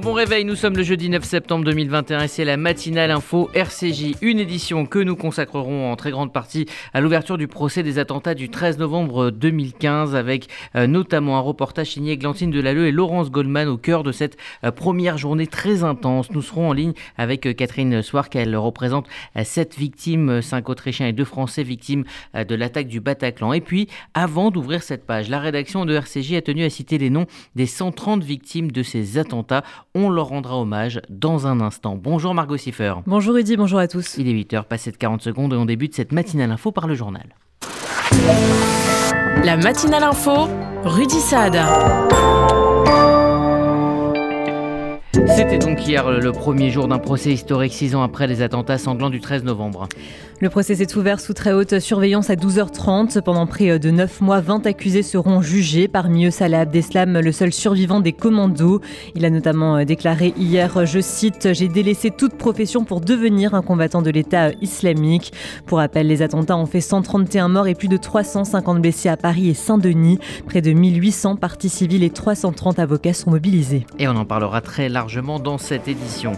Bon réveil, nous sommes le jeudi 9 septembre 2021 et c'est la matinale info RCJ, une édition que nous consacrerons en très grande partie à l'ouverture du procès des attentats du 13 novembre 2015 avec euh, notamment un reportage signé Glantine Delalleux et Laurence Goldman au cœur de cette euh, première journée très intense. Nous serons en ligne avec euh, Catherine Soir, qu'elle représente sept victimes, cinq Autrichiens et deux Français victimes de l'attaque du Bataclan. Et puis, avant d'ouvrir cette page, la rédaction de RCJ a tenu à citer les noms des 130 victimes de ces attentats. On leur rendra hommage dans un instant. Bonjour Margot Siffer. Bonjour Rudy, bonjour à tous. Il est 8h, passé de 40 secondes et on débute cette matinale info par le journal. La matinale info, Rudy Saad. C'était donc hier le premier jour d'un procès historique, six ans après les attentats sanglants du 13 novembre. Le procès s'est ouvert sous très haute surveillance à 12h30. Pendant près de 9 mois, 20 accusés seront jugés. Parmi eux, Salah Abdeslam, le seul survivant des commandos. Il a notamment déclaré hier, je cite, J'ai délaissé toute profession pour devenir un combattant de l'État islamique. Pour rappel, les attentats ont fait 131 morts et plus de 350 blessés à Paris et Saint-Denis. Près de 1800 parties civiles et 330 avocats sont mobilisés. Et on en parlera très largement dans cette édition.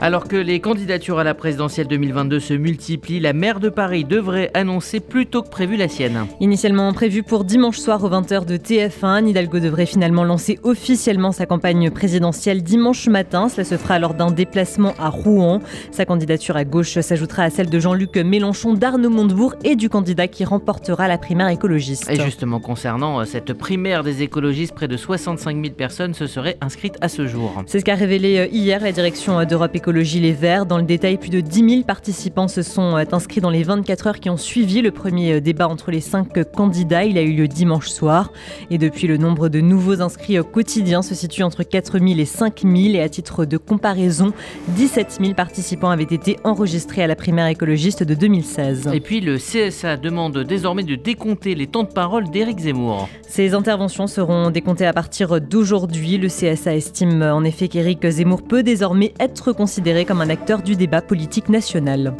Alors que les candidatures à la présidentielle 2022 se multiplient, la maire de Paris devrait annoncer plus tôt que prévu la sienne. Initialement prévu pour dimanche soir aux 20h de TF1, Hidalgo devrait finalement lancer officiellement sa campagne présidentielle dimanche matin. Cela se fera lors d'un déplacement à Rouen. Sa candidature à gauche s'ajoutera à celle de Jean-Luc Mélenchon, d'Arnaud Montebourg et du candidat qui remportera la primaire écologiste. Et justement, concernant euh, cette primaire des écologistes, près de 65 000 personnes se seraient inscrites à ce jour. C'est ce qu'a révélé euh, hier la direction euh, d'Europe Écologie le gilet vert. Dans le détail, plus de 10 000 participants se sont euh, inscrits dans les 24 heures qui ont suivi le premier euh, débat entre les cinq candidats. Il a eu lieu dimanche soir. Et depuis, le nombre de nouveaux inscrits quotidiens se situe entre 4 000 et 5 000. Et à titre de comparaison, 17 000 participants avaient été enregistrés à la primaire écologiste de 2016. Et puis, le CSA demande désormais de décompter les temps de parole d'Éric Zemmour. Ces interventions seront décomptées à partir d'aujourd'hui. Le CSA estime en effet qu'Éric Zemmour peut désormais être considéré comme un acteur du débat politique national.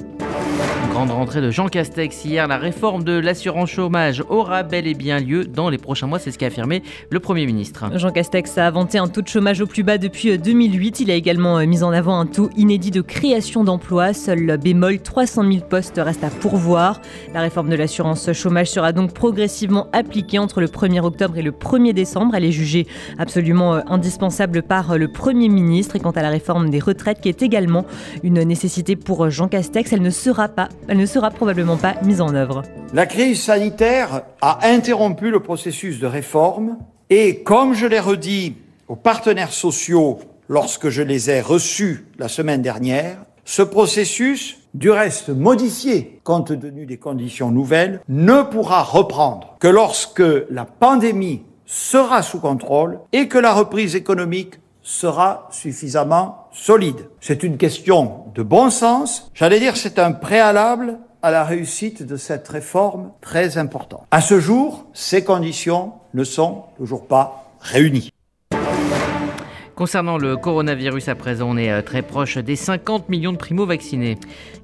Grande rentrée de Jean Castex hier, la réforme de l'assurance chômage aura bel et bien lieu dans les prochains mois, c'est ce qu'a affirmé le Premier ministre. Jean Castex a inventé un taux de chômage au plus bas depuis 2008. Il a également euh, mis en avant un taux inédit de création d'emplois. Seul bémol 300 000 postes restent à pourvoir. La réforme de l'assurance chômage sera donc progressivement appliquée entre le 1er octobre et le 1er décembre. Elle est jugée absolument euh, indispensable par euh, le Premier ministre. Et quant à la réforme des retraites, qui est également une nécessité pour Jean Castex, elle ne sera pas elle ne sera probablement pas mise en œuvre. La crise sanitaire a interrompu le processus de réforme et, comme je l'ai redit aux partenaires sociaux lorsque je les ai reçus la semaine dernière, ce processus, du reste modifié compte tenu des conditions nouvelles, ne pourra reprendre que lorsque la pandémie sera sous contrôle et que la reprise économique sera suffisamment solide. C'est une question de bon sens. J'allais dire c'est un préalable à la réussite de cette réforme très importante. À ce jour, ces conditions ne sont toujours pas réunies. Concernant le coronavirus, à présent, on est euh, très proche des 50 millions de primo-vaccinés.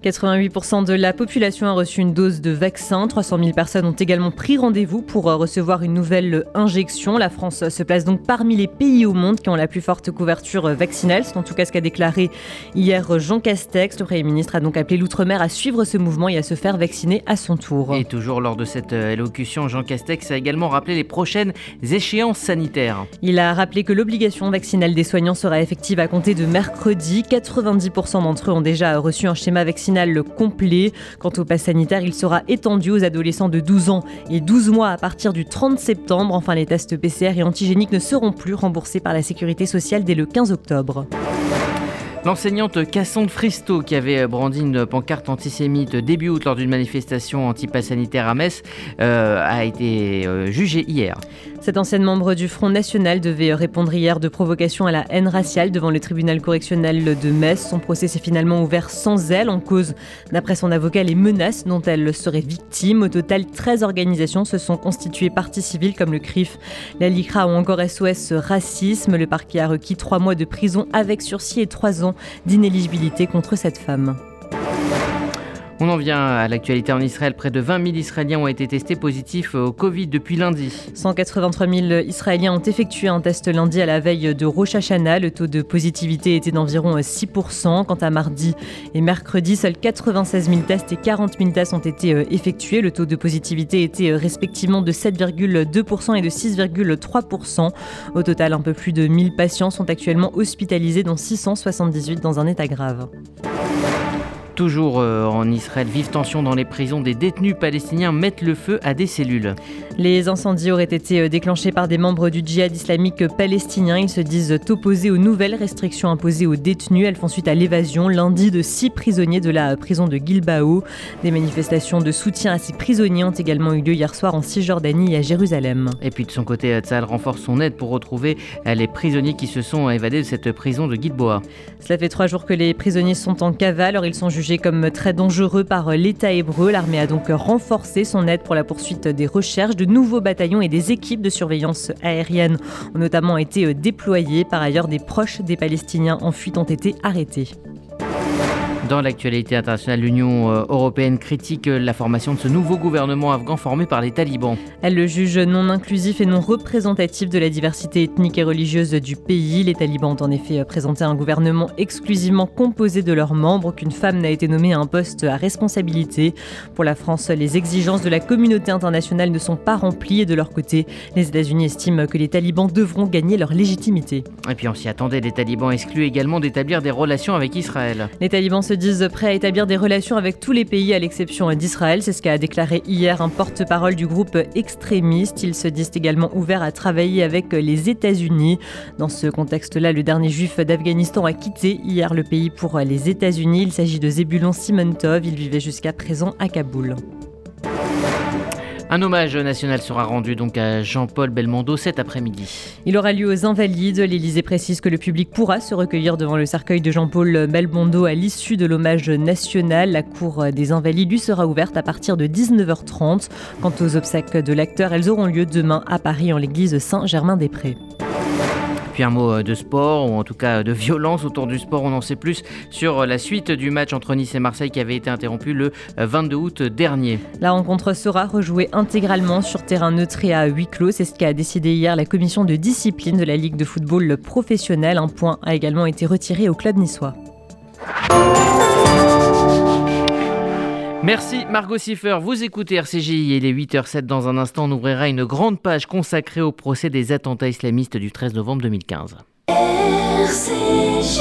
88% de la population a reçu une dose de vaccin. 300 000 personnes ont également pris rendez-vous pour euh, recevoir une nouvelle injection. La France se place donc parmi les pays au monde qui ont la plus forte couverture vaccinale. C'est en tout cas ce qu'a déclaré hier Jean Castex. Le Premier ministre a donc appelé l'outre-mer à suivre ce mouvement et à se faire vacciner à son tour. Et toujours lors de cette euh, élocution, Jean Castex a également rappelé les prochaines échéances sanitaires. Il a rappelé que l'obligation vaccinale des soignants sera effective à compter de mercredi. 90% d'entre eux ont déjà reçu un schéma vaccinal complet. Quant au pass sanitaire, il sera étendu aux adolescents de 12 ans et 12 mois à partir du 30 septembre. Enfin, les tests PCR et antigéniques ne seront plus remboursés par la sécurité sociale dès le 15 octobre. L'enseignante Cassandre Fristo, qui avait brandi une pancarte antisémite début août lors d'une manifestation anti-pass sanitaire à Metz, euh, a été euh, jugée hier. Cette ancienne membre du Front National devait répondre hier de provocation à la haine raciale devant le tribunal correctionnel de Metz. Son procès s'est finalement ouvert sans elle, en cause, d'après son avocat, les menaces dont elle serait victime. Au total, 13 organisations se sont constituées partie civile, comme le CRIF, la LICRA ou encore SOS Racisme. Le parquet a requis trois mois de prison avec sursis et trois ans d'inéligibilité contre cette femme. On en vient à l'actualité en Israël. Près de 20 000 Israéliens ont été testés positifs au Covid depuis lundi. 183 000 Israéliens ont effectué un test lundi à la veille de Rosh Hashanah. Le taux de positivité était d'environ 6%. Quant à mardi et mercredi, seuls 96 000 tests et 40 000 tests ont été euh, effectués. Le taux de positivité était euh, respectivement de 7,2% et de 6,3%. Au total, un peu plus de 1000 patients sont actuellement hospitalisés, dont 678 dans un état grave. Toujours euh, en Israël, vive tension dans les prisons. Des détenus palestiniens mettent le feu à des cellules. Les incendies auraient été euh, déclenchés par des membres du djihad islamique palestinien. Ils se disent opposés aux nouvelles restrictions imposées aux détenus. Elles font suite à l'évasion lundi de six prisonniers de la prison de Gilbao. Des manifestations de soutien à ces prisonniers ont également eu lieu hier soir en Cisjordanie et à Jérusalem. Et puis de son côté, Tzal renforce son aide pour retrouver euh, les prisonniers qui se sont évadés de cette prison de Gilboa. Cela fait trois jours que les prisonniers sont en cavale. Alors ils sont jugés comme très dangereux par l'État hébreu. L'armée a donc renforcé son aide pour la poursuite des recherches. De nouveaux bataillons et des équipes de surveillance aérienne ont notamment été déployés. Par ailleurs, des proches des Palestiniens en fuite ont été arrêtés. Dans l'actualité internationale, l'Union euh, européenne critique euh, la formation de ce nouveau gouvernement afghan formé par les talibans. Elle le juge non inclusif et non représentatif de la diversité ethnique et religieuse du pays. Les talibans ont en effet euh, présenté un gouvernement exclusivement composé de leurs membres. Aucune femme n'a été nommée à un poste à responsabilité. Pour la France, les exigences de la communauté internationale ne sont pas remplies et de leur côté, les États-Unis estiment que les talibans devront gagner leur légitimité. Et puis on s'y attendait, les talibans excluent également d'établir des relations avec Israël. Les talibans se disent prêts à établir des relations avec tous les pays à l'exception d'Israël. C'est ce qu'a déclaré hier un porte-parole du groupe extrémiste. Ils se disent également ouverts à travailler avec les États-Unis. Dans ce contexte-là, le dernier juif d'Afghanistan a quitté hier le pays pour les États-Unis. Il s'agit de Zebulon Simontov. Il vivait jusqu'à présent à Kaboul. Un hommage national sera rendu donc à Jean-Paul Belmondo cet après-midi. Il aura lieu aux Invalides. L'Élysée précise que le public pourra se recueillir devant le cercueil de Jean-Paul Belmondo à l'issue de l'hommage national. La cour des Invalides lui sera ouverte à partir de 19h30. Quant aux obsèques de l'acteur, elles auront lieu demain à Paris en l'église Saint-Germain-des-Prés un mot euh, de sport, ou en tout cas de violence autour du sport, on en sait plus sur la suite du match entre Nice et Marseille qui avait été interrompu le 22 euh, août dernier. La rencontre sera rejouée intégralement sur terrain neutre et à huis clos. C'est ce qu'a décidé hier la commission de discipline de la Ligue de football professionnel. Un point a également été retiré au club niçois. Merci Margot Siffer, vous écoutez RCJ, il est 8h07 dans un instant, on ouvrira une grande page consacrée au procès des attentats islamistes du 13 novembre 2015. RCJ.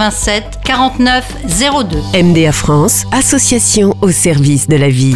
87 49 02. MDA France, association au service de la vie.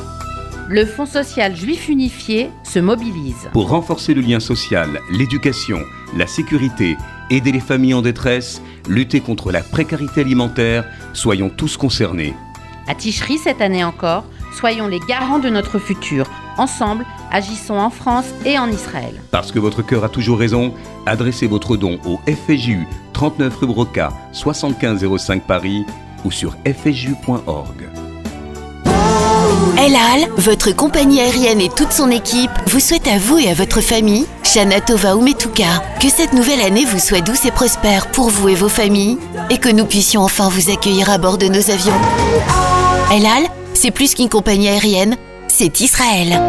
le Fonds social juif unifié se mobilise. Pour renforcer le lien social, l'éducation, la sécurité, aider les familles en détresse, lutter contre la précarité alimentaire, soyons tous concernés. À Ticherie cette année encore, soyons les garants de notre futur. Ensemble, agissons en France et en Israël. Parce que votre cœur a toujours raison, adressez votre don au FJU 39 rue Broca 7505 Paris ou sur fju.org. El Al, votre compagnie aérienne et toute son équipe vous souhaitent à vous et à votre famille, Shana Tova Umetuka, que cette nouvelle année vous soit douce et prospère pour vous et vos familles et que nous puissions enfin vous accueillir à bord de nos avions. El Al, c'est plus qu'une compagnie aérienne, c'est Israël.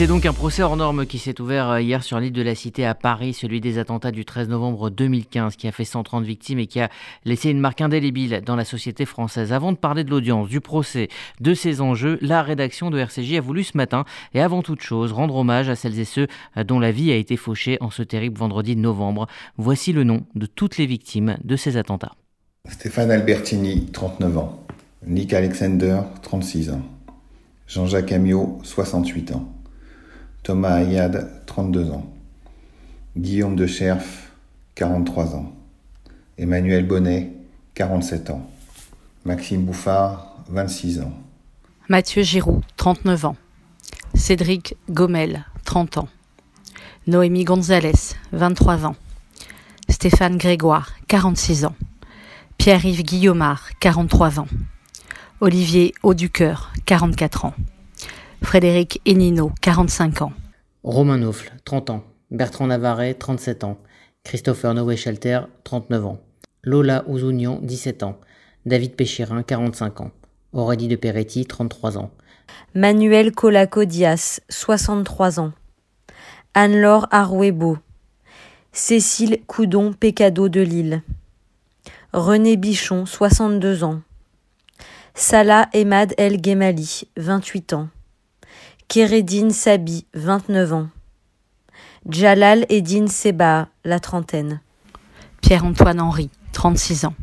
C'est donc un procès hors norme qui s'est ouvert euh, hier sur l'île de la Cité à Paris, celui des attentats du 13 novembre 2015 qui a fait 130 victimes et qui a laissé une marque indélébile dans la société française. Avant de parler de l'audience, du procès, de ses enjeux, la rédaction de RCJ a voulu ce matin et avant toute chose rendre hommage à celles et ceux euh, dont la vie a été fauchée en ce terrible vendredi de novembre. Voici le nom de toutes les victimes de ces attentats. Stéphane Albertini, 39 ans. Nick Alexander, 36 ans. Jean-Jacques Amiot, 68 ans. Thomas Ayad, 32 ans. Guillaume de Scherf, 43 ans. Emmanuel Bonnet, 47 ans. Maxime Bouffard, 26 ans. Mathieu Giroux, 39 ans. Cédric Gomel, 30 ans. Noémie Gonzalez, 23 ans. Stéphane Grégoire, 46 ans. Pierre-Yves Guillaumard, 43 ans. Olivier Auducœur, 44 ans. Frédéric Enino, 45 ans. Romain Naufle, 30 ans. Bertrand Navarret, 37 ans. Christopher Noé Shelter, 39 ans. Lola Ouzounian, 17 ans. David Péchirin, 45 ans. Aurélie de Peretti, 33 ans. Manuel Colaco Dias, 63 ans. Anne-Laure Arouebo. Cécile Coudon Pécado de Lille. René Bichon, 62 ans. Salah Emad El Gemali, 28 ans. Kéredine Sabi, 29 ans. Jalal Eddin Seba, la trentaine. Pierre-Antoine Henry, 36 ans.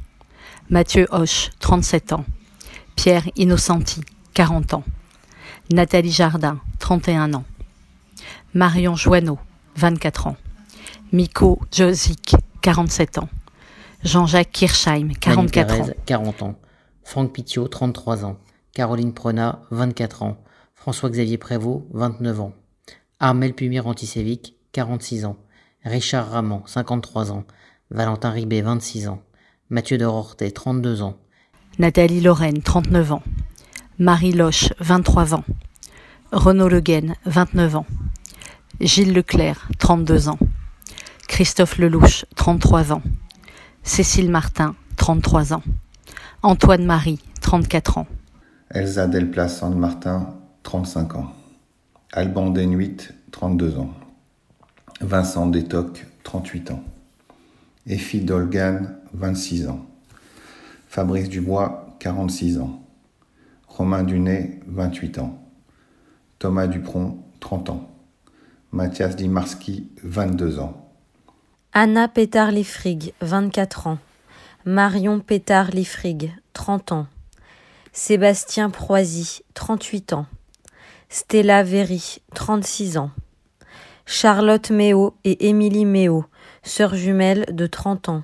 Mathieu Hoche, 37 ans. Pierre Innocenti, 40 ans. Nathalie Jardin, 31 ans. Marion Joanneau, 24 ans. Miko Jozik, 47 ans. Jean-Jacques Kirchheim, 44 ans. 40 ans. Franck Pitiot, 33 ans. Caroline Prenat, 24 ans. François-Xavier Prévost, 29 ans. Armel Pumir Antisévique, 46 ans. Richard Ramon, 53 ans. Valentin Ribet, 26 ans. Mathieu de Rortet, 32 ans. Nathalie Lorraine, 39 ans. Marie Loche, 23 ans. Renaud Le Guen, 29 ans. Gilles Leclerc, 32 ans. Christophe Lelouch, 33 ans. Cécile Martin, 33 ans. Antoine Marie, 34 ans. Elsa Delplace Martin, 35 ans. Alban Denuit, 32 ans. Vincent Détoc, 38 ans. Effie Dolgan, 26 ans. Fabrice Dubois, 46 ans. Romain Dunet, 28 ans. Thomas Dupron, 30 ans. Mathias Dimarski, 22 ans. Anna Pétard-Lifrig, 24 ans. Marion Pétard-Lifrig, 30 ans. Sébastien Proisy, 38 ans. Stella Véry, 36 ans. Charlotte Méo et Émilie Méo, sœurs jumelles de 30 ans.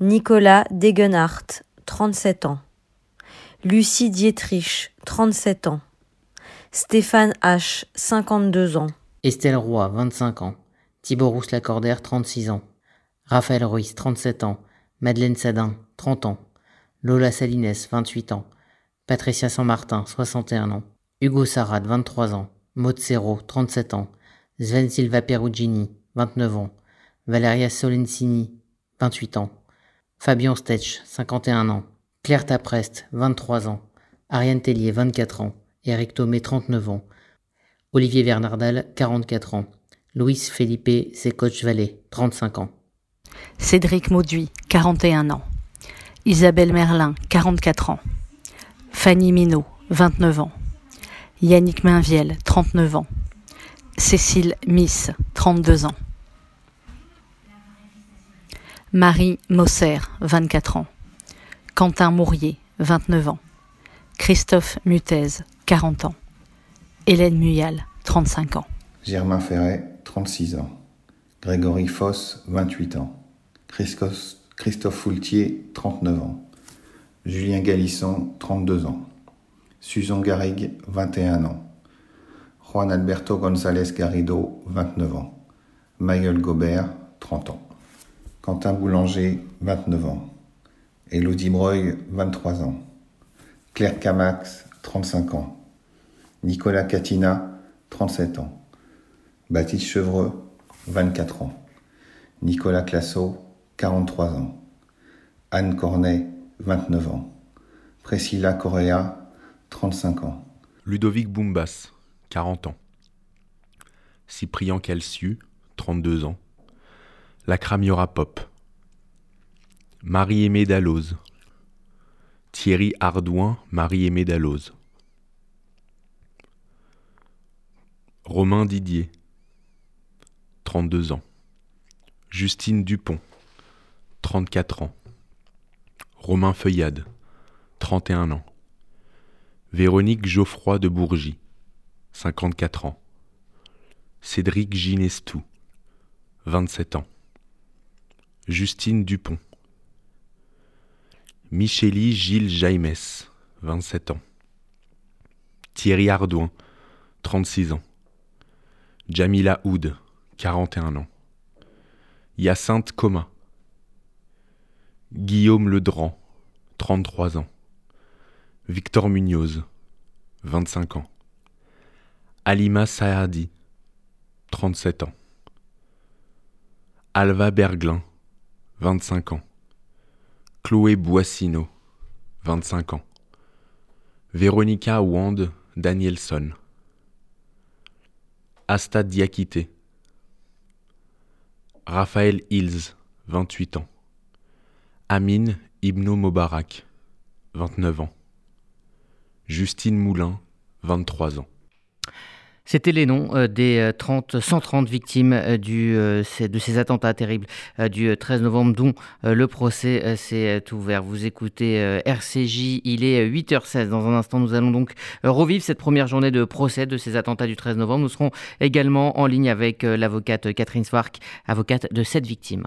Nicolas Degenhardt, 37 ans. Lucie Dietrich, 37 ans. Stéphane H, 52 ans. Estelle Roy, 25 ans. Thibaut Rousse-Lacordaire, 36 ans. Raphaël Ruiz, 37 ans. Madeleine Sadin, 30 ans. Lola Salines, 28 ans. Patricia San-Martin, 61 ans. Hugo Sarad, 23 ans. Serrault, 37 ans. Sven Silva Perugini, 29 ans. Valeria Solensini, 28 ans. Fabien Stetch, 51 ans. Claire Taprest, 23 ans. Ariane Tellier, 24 ans. Eric Thomé, 39 ans. Olivier Bernardal, 44 ans. Louis Felipe Secoach Vallée, 35 ans. Cédric Mauduit, 41 ans. Isabelle Merlin, 44 ans. Fanny Minot, 29 ans. Yannick Mainviel, 39 ans. Cécile Miss, 32 ans. Marie Mosser, 24 ans. Quentin Mourier, 29 ans. Christophe Mutez, 40 ans. Hélène Muyal, 35 ans. Germain Ferret, 36 ans. Grégory Foss, 28 ans. Christophe Foultier, 39 ans. Julien Galisson, 32 ans. Susan Garrigue, 21 ans. Juan Alberto González Garrido, 29 ans. Michael Gobert, 30 ans. Quentin Boulanger, 29 ans. Elodie Breuil, 23 ans. Claire Camax, 35 ans. Nicolas Catina, 37 ans. Baptiste Chevreux, 24 ans. Nicolas Classo, 43 ans. Anne Cornet, 29 ans. Priscilla Correa, 35 ans. Ludovic Boumbas, 40 ans. Cyprien Calciu, 32 ans. Lacramiora Pop. Marie-Aimée Dalloz. Thierry Ardouin, Marie-Aimée Dalloz. Romain Didier, 32 ans. Justine Dupont, 34 ans. Romain Feuillade, 31 ans. Véronique Geoffroy de Bourgie, 54 ans. Cédric Ginestou, 27 ans. Justine Dupont. Michélie Gilles Jaimès, 27 ans. Thierry Ardouin, 36 ans. Jamila Oud, 41 ans. Hyacinthe Coma. Guillaume Ledran, 33 ans. Victor Munoz, 25 ans. Alima Saadi, 37 ans. Alva Berglin, 25 ans. Chloé Boissino, 25 ans. Véronica Wand Danielson. Asta Diakité. Raphaël Hills, 28 ans. Amine Ibno Mobarak, 29 ans. Justine Moulin, 23 ans. C'était les noms euh, des 30, 130 victimes euh, du, euh, de ces attentats terribles du 13 novembre dont le procès s'est ouvert. Vous écoutez RCJ, il est 8h16. Dans un instant, nous allons donc revivre cette première journée de procès de ces attentats du 13 novembre. Nous serons également en ligne avec l'avocate Catherine Swark, avocate de cette victime.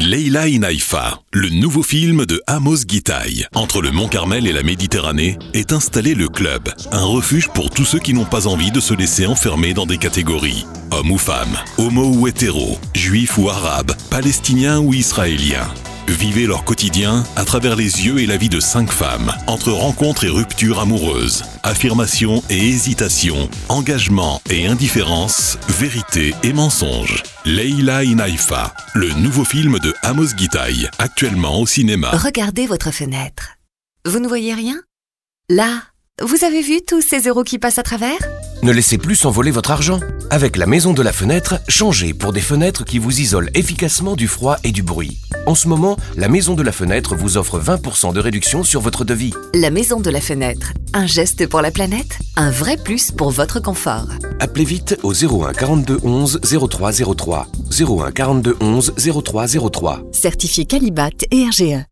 Leila in Haïfa, le nouveau film de Amos Gitaï. Entre le Mont Carmel et la Méditerranée est installé le club, un refuge pour tous ceux qui n'ont pas envie de se laisser enfermer dans des catégories. Homme ou femme, homo ou hétéro, juif ou arabe, palestinien ou israélien. Vivez leur quotidien à travers les yeux et la vie de cinq femmes, entre rencontres et ruptures amoureuses, affirmation et hésitation, engagement et indifférence, vérité et mensonge. Leila in Haïfa, le nouveau film de Amos Gitaï, actuellement au cinéma. Regardez votre fenêtre. Vous ne voyez rien? Là, vous avez vu tous ces euros qui passent à travers? Ne laissez plus s'envoler votre argent. Avec la maison de la fenêtre, changez pour des fenêtres qui vous isolent efficacement du froid et du bruit. En ce moment, la maison de la fenêtre vous offre 20% de réduction sur votre devis. La maison de la fenêtre. Un geste pour la planète Un vrai plus pour votre confort. Appelez vite au 01 42 11 03 03. 01 42 11 03 03. Certifié Calibat et RGE.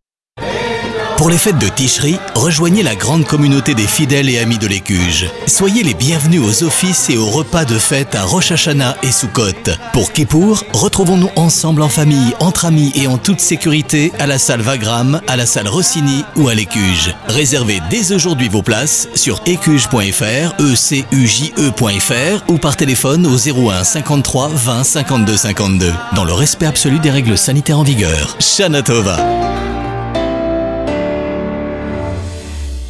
Pour les fêtes de Ticherie, rejoignez la grande communauté des fidèles et amis de l'Écuge. Soyez les bienvenus aux offices et aux repas de fête à Rosh et Sukkot. Pour Kippour, retrouvons-nous ensemble en famille, entre amis et en toute sécurité à la salle Vagram, à la salle Rossini ou à l'Écuge. Réservez dès aujourd'hui vos places sur écuge.fr, ecuje.fr ou par téléphone au 01 53 20 52 52. Dans le respect absolu des règles sanitaires en vigueur. Shana Tova.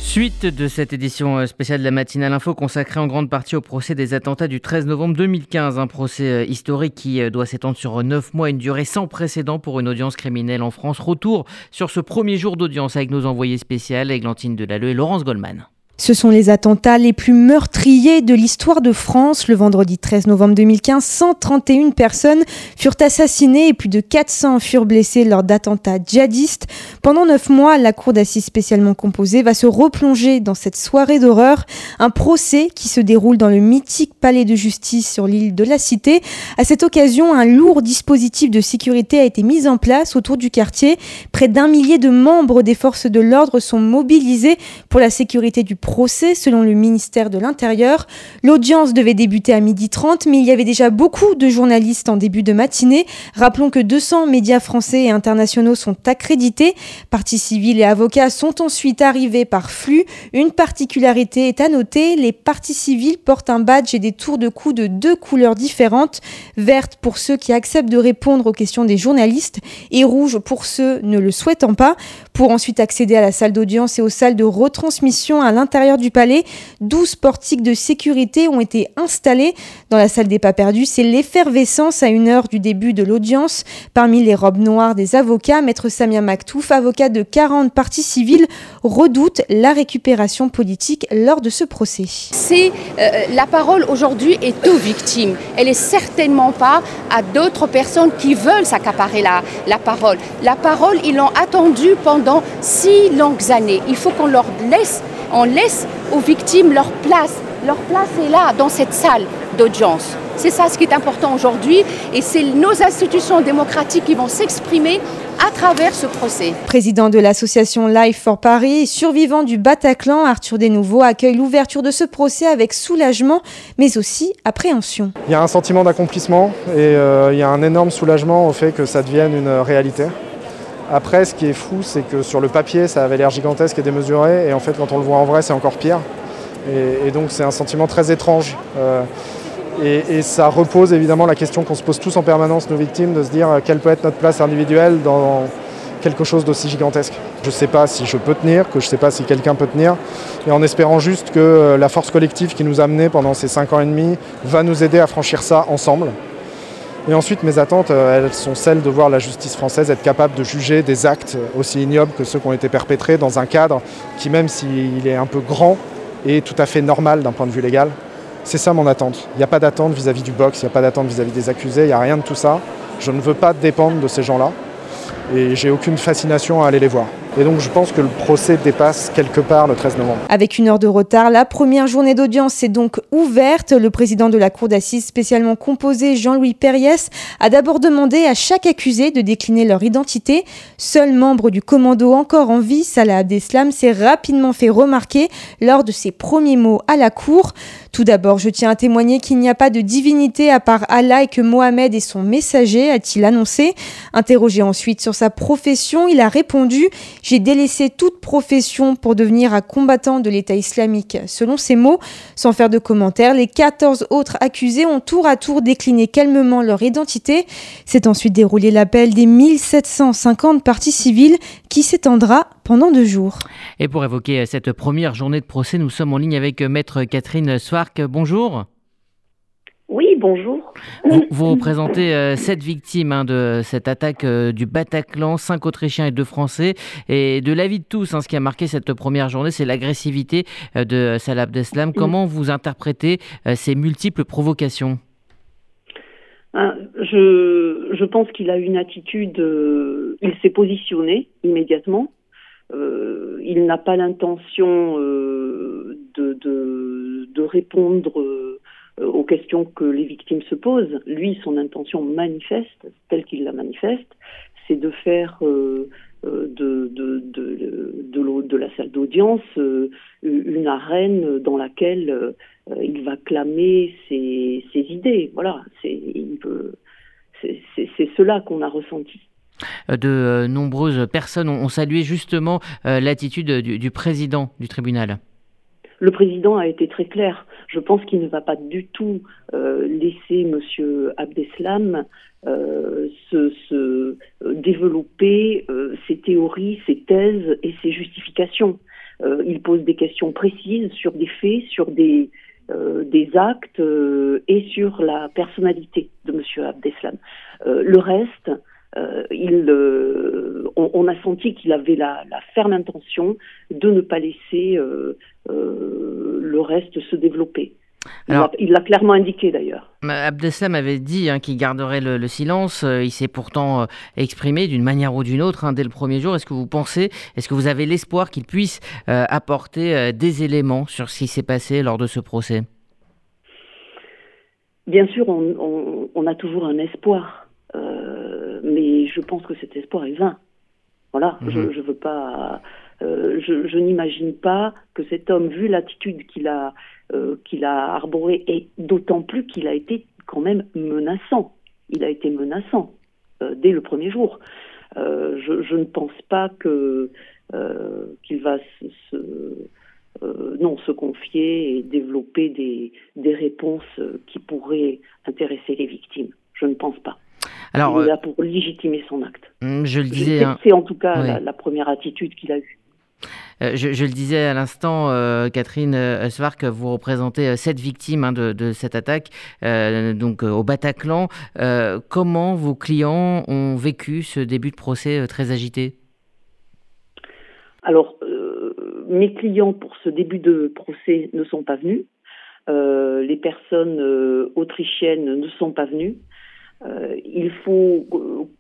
Suite de cette édition spéciale de la matinale info consacrée en grande partie au procès des attentats du 13 novembre 2015, un procès historique qui doit s'étendre sur neuf mois, une durée sans précédent pour une audience criminelle en France. Retour sur ce premier jour d'audience avec nos envoyés spéciales, Églantine Delalleux et Laurence Goldman. Ce sont les attentats les plus meurtriers de l'histoire de France. Le vendredi 13 novembre 2015, 131 personnes furent assassinées et plus de 400 furent blessées lors d'attentats djihadistes. Pendant neuf mois, la cour d'assises spécialement composée va se replonger dans cette soirée d'horreur. Un procès qui se déroule dans le mythique palais de justice sur l'île de la Cité. À cette occasion, un lourd dispositif de sécurité a été mis en place autour du quartier. Près d'un millier de membres des forces de l'ordre sont mobilisés pour la sécurité du procès selon le ministère de l'Intérieur. L'audience devait débuter à 12h30, mais il y avait déjà beaucoup de journalistes en début de matinée. Rappelons que 200 médias français et internationaux sont accrédités. Partis civils et avocats sont ensuite arrivés par flux. Une particularité est à noter, les partis civils portent un badge et des tours de cou de deux couleurs différentes, verte pour ceux qui acceptent de répondre aux questions des journalistes et rouge pour ceux ne le souhaitant pas. Pour ensuite accéder à la salle d'audience et aux salles de retransmission à l'intérieur du palais, 12 portiques de sécurité ont été installés dans la salle des pas perdus. C'est l'effervescence à une heure du début de l'audience. Parmi les robes noires des avocats, maître Samia Maktouf, avocat de 40 parties civiles, redoute la récupération politique lors de ce procès. C'est euh, la parole aujourd'hui est aux victimes. Elle est certainement pas à d'autres personnes qui veulent s'accaparer la, la parole. La parole, ils l'ont attendue pendant six longues années. Il faut qu'on leur laisse on laisse aux victimes leur place. Leur place est là, dans cette salle d'audience. C'est ça ce qui est important aujourd'hui et c'est nos institutions démocratiques qui vont s'exprimer à travers ce procès. Président de l'association Life for Paris, survivant du Bataclan, Arthur Desnouveaux accueille l'ouverture de ce procès avec soulagement, mais aussi appréhension. Il y a un sentiment d'accomplissement et euh, il y a un énorme soulagement au fait que ça devienne une réalité. Après, ce qui est fou, c'est que sur le papier, ça avait l'air gigantesque et démesuré, et en fait, quand on le voit en vrai, c'est encore pire. Et, donc, c'est un sentiment très étrange. Euh, et, ça repose évidemment la question qu'on se pose tous en permanence, nos victimes, de se dire euh, quelle peut être notre place individuelle dans quelque chose d'aussi gigantesque. Je ne sais pas si je peux tenir, que je ne sais pas si quelqu'un peut tenir, et en espérant juste que euh, la force collective qui nous a menés pendant ces cinq ans et demi va nous aider à franchir ça ensemble. Et ensuite, mes attentes, euh, elles sont celles de voir la justice française être capable de juger des actes aussi ignobles que ceux qui ont été perpétrés dans un cadre qui, même s'il est un peu grand, est tout à fait normal d'un point de vue légal. C'est ça mon attente. Il n'y a pas d'attente vis-à-vis du box, il n'y a pas d'attente vis-à-vis des accusés, il n'y a rien de tout ça. Je ne veux pas dépendre de ces gens-là et j'ai aucune fascination à aller les voir. Et donc je pense que le procès dépasse quelque part le 13 novembre. Avec une heure de retard, la première journée d'audience est donc ouverte. Le président de la cour d'assises spécialement composé, Jean-Louis Perriès, a d'abord demandé à chaque accusé de décliner leur identité. Seul membre du commando encore en vie, Salah Abdeslam, s'est rapidement fait remarquer lors de ses premiers mots à la cour. Tout d'abord, je tiens à témoigner qu'il n'y a pas de divinité à part Allah et que Mohamed est son messager, a-t-il annoncé. Interrogé ensuite sur sa profession, il a répondu j'ai délaissé toute profession pour devenir un combattant de l'État islamique. Selon ses mots, sans faire de commentaires, les 14 autres accusés ont tour à tour décliné calmement leur identité. C'est ensuite déroulé l'appel des 1750 parties civiles qui s'étendra pendant deux jours. Et pour évoquer cette première journée de procès, nous sommes en ligne avec maître Catherine Swark. Bonjour. Oui, bonjour. Vous, représentez euh, sept victimes hein, de cette attaque euh, du Bataclan, cinq Autrichiens et deux Français. Et de l'avis de tous, hein, ce qui a marqué cette première journée, c'est l'agressivité euh, de Salah Abdeslam. Comment vous interprétez ces multiples provocations? Je, je, pense qu'il a une attitude, il s'est positionné immédiatement. il n'a pas l'intention de, de, de, répondre aux questions que les victimes se posent. Lui, son intention manifeste, telle qu'il la manifeste, c'est de faire euh, euh, de, la salle d'audience une arène dans laquelle il va clamer ses idées. Voilà, c'est cela qu'on a ressenti de nombreuses personnes ont salué justement l'attitude du, président du tribunal. Le président a été très clair. Je pense qu'il ne va pas du tout euh, laisser M. Abdeslam euh, se, euh, développer ses théories, ses thèses et ses justifications. il pose des questions précises sur des faits, sur des, des actes et sur la personnalité de M. Abdeslam. le reste, il, on, a senti qu'il avait la, ferme intention de ne pas laisser le reste se développer. il l'a clairement indiqué d'ailleurs. Abdeslam avait dit hein, qu'il garderait le, silence. Il s'est pourtant exprimé d'une manière ou d'une autre hein, dès le premier jour. Est-ce que vous pensez, est-ce que vous avez l'espoir qu'il puisse apporter des éléments sur ce qui s'est passé lors de ce procès? Bien sûr, on, a toujours un espoir, euh, mais je pense que cet espoir est vain. Voilà, je, mhm. veux pas, euh, je, n'imagine pas que cet homme, vu l'attitude qu'il a, euh, qu'il a arborée, et d'autant plus qu'il a été quand même menaçant. Il a été menaçant dès le premier jour. Je, ne pense pas que qu'il va se euh, non, se confier et développer des, des réponses euh, qui pourraient intéresser les victimes. Je ne pense pas. Alors, Il est là pour légitimer son acte. Je le disais. Hein. C'est en tout cas la, première attitude qu'il a eue. Euh, je, le disais à l'instant, Catherine Svark, vous représentez sept victimes hein, de, de, cette attaque donc au Bataclan. comment vos clients ont vécu ce début de procès très agité? Alors, mes clients pour ce début de procès ne sont pas venus. Euh, les personnes euh, autrichiennes ne sont pas venues. Euh, il faut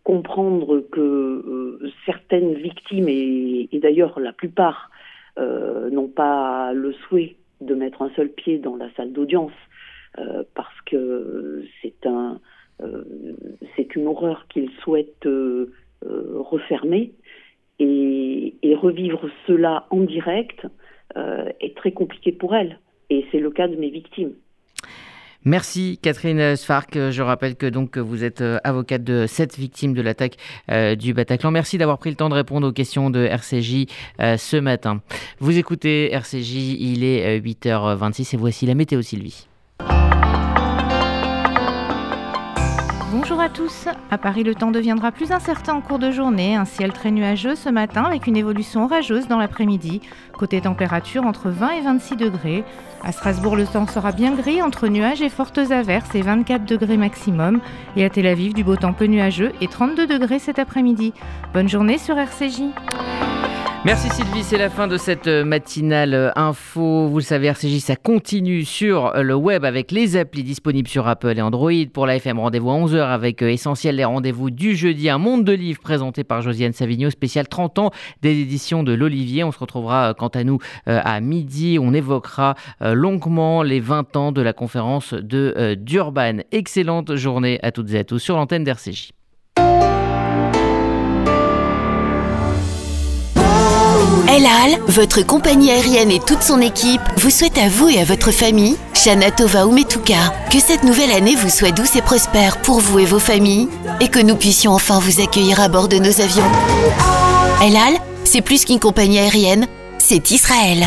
comprendre que certaines victimes, et, d'ailleurs la plupart, n'ont pas le souhait de mettre un seul pied dans la salle d'audience parce que c'est un, c'est une horreur qu'ils souhaitent refermer et, revivre cela en direct euh, est très compliqué pour elles. Et c'est le cas de mes victimes. Merci Catherine Sfark. Je rappelle que donc vous êtes euh, avocate de sept victimes de l'attaque euh, du Bataclan. Merci d'avoir pris le temps de répondre aux questions de RCJ ce matin. Vous écoutez RCJ, il est 8h26 et voici la météo Sylvie. Bonjour à tous. À Paris, le temps deviendra plus incertain en cours de journée. Un ciel très nuageux ce matin avec une évolution orageuse dans l'après-midi. Côté température, entre 20 et 26 degrés. À Strasbourg, le temps sera bien gris entre nuages et fortes averses et 24 degrés maximum. Et à Tel Aviv, du beau temps peu nuageux et 32 degrés cet après-midi. Bonne journée sur RCJ. Merci Sylvie, c'est la fin de cette euh, matinale euh, info. Vous le savez, RCJ, ça continue sur euh, le web avec les applis disponibles sur Apple et Android. Pour la FM, rendez-vous à 11h avec Essentiel, les rendez-vous du jeudi. Un monde de livres présenté par Josiane Savigno, spécial 30 ans des éditions de l'Olivier. On se retrouvera quant à nous à midi. On évoquera longuement les 20 ans de la conférence de Durban. Excellente journée à toutes et à tous sur l'antenne d'RCJ. El Al, votre compagnie aérienne et toute son équipe vous souhaitent à vous et à votre famille, Shana Tova Umetuka, que cette nouvelle année vous soit douce et prospère pour vous et vos familles et que nous puissions enfin vous accueillir à bord de nos avions. El Al, c'est plus qu'une compagnie aérienne, c'est Israël.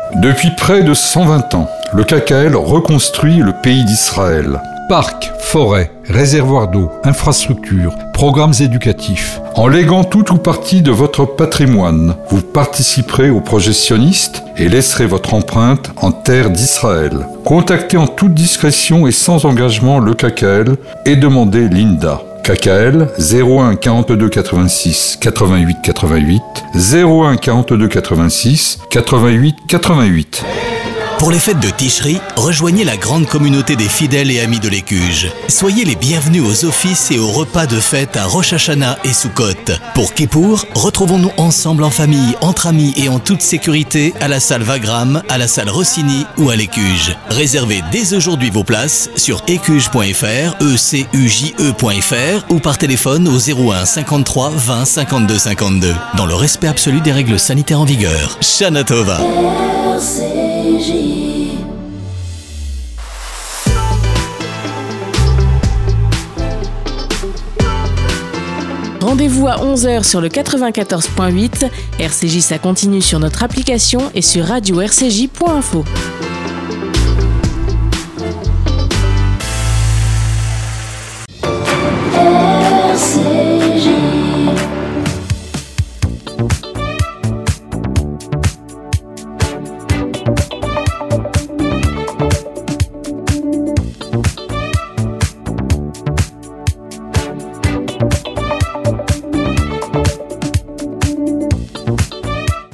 Depuis près de 120 ans, le KKL reconstruit le pays d'Israël. Parcs, forêts, réservoirs d'eau, infrastructures, programmes éducatifs. En léguant tout ou partie de votre patrimoine, vous participerez au projet sioniste et laisserez votre empreinte en terre d'Israël. Contactez en toute discrétion et sans engagement le KKL et demandez l'INDA. KKL 01 42 86 88 88 01 42 86 88 88 pour les fêtes de Ticherie, rejoignez la grande communauté des fidèles et amis de l'Écuge. Soyez les bienvenus aux offices et aux repas de fête à Rosh Hashanah et Sukkot. Pour Kippour, retrouvons-nous ensemble en famille, entre amis et en toute sécurité à la salle Vagram, à la salle Rossini ou à l'Écuge. Réservez dès aujourd'hui vos places sur écuge.fr, ecuje.fr ou par téléphone au 01 53 20 52 52. Dans le respect absolu des règles sanitaires en vigueur. Shanatova. Rendez-vous à 11h sur le 94.8. RCJ, ça continue sur notre application et sur radio-rcj.info.